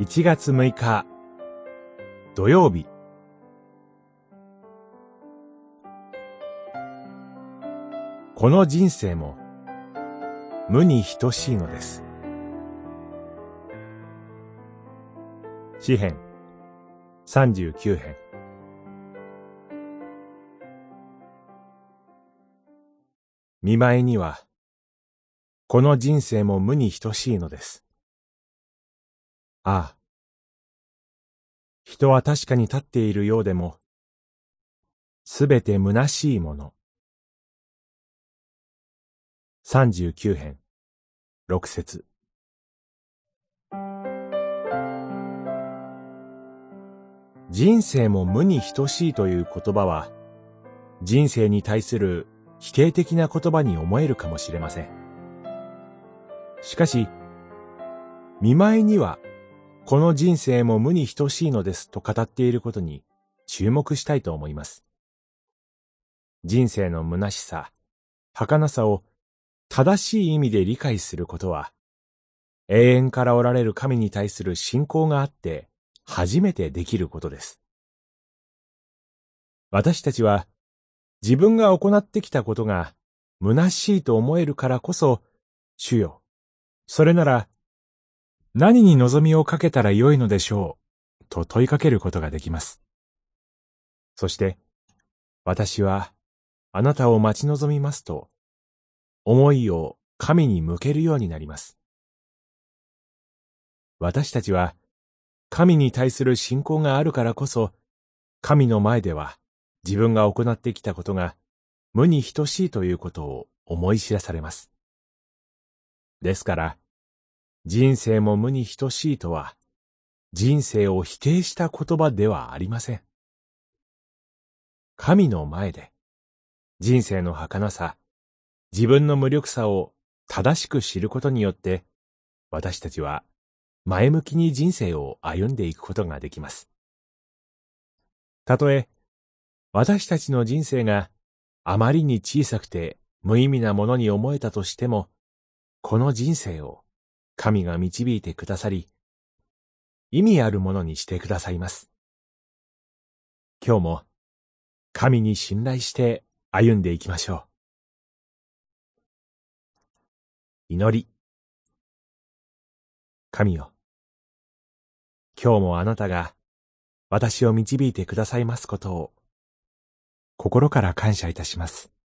1月6日土曜日この人生も無に等しいのです。詩編39編見舞いには、この人生も無に等しいのです。ああ。人は確かに立っているようでも、すべて虚しいもの。39編、6節人生も無に等しいという言葉は、人生に対する否定的な言葉に思えるかもしれません。しかし、見舞いには、この人生も無に等しいのですと語っていることに注目したいと思います。人生の虚しさ、儚さを正しい意味で理解することは、永遠からおられる神に対する信仰があって初めてできることです。私たちは自分が行ってきたことが虚しいと思えるからこそ、主よ、それなら何に望みをかけたらよいのでしょう、と問いかけることができます。そして、私はあなたを待ち望みますと、思いを神に向けるようになります。私たちは、神に対する信仰があるからこそ、神の前では自分が行ってきたことが無に等しいということを思い知らされます。ですから、人生も無に等しいとは、人生を否定した言葉ではありません。神の前で、人生の儚さ、自分の無力さを正しく知ることによって、私たちは前向きに人生を歩んでいくことができます。たとえ、私たちの人生があまりに小さくて無意味なものに思えたとしても、この人生を神が導いてくださり、意味あるものにしてくださいます。今日も神に信頼して歩んでいきましょう。祈り。神よ。今日もあなたが私を導いてくださいますことを心から感謝いたします。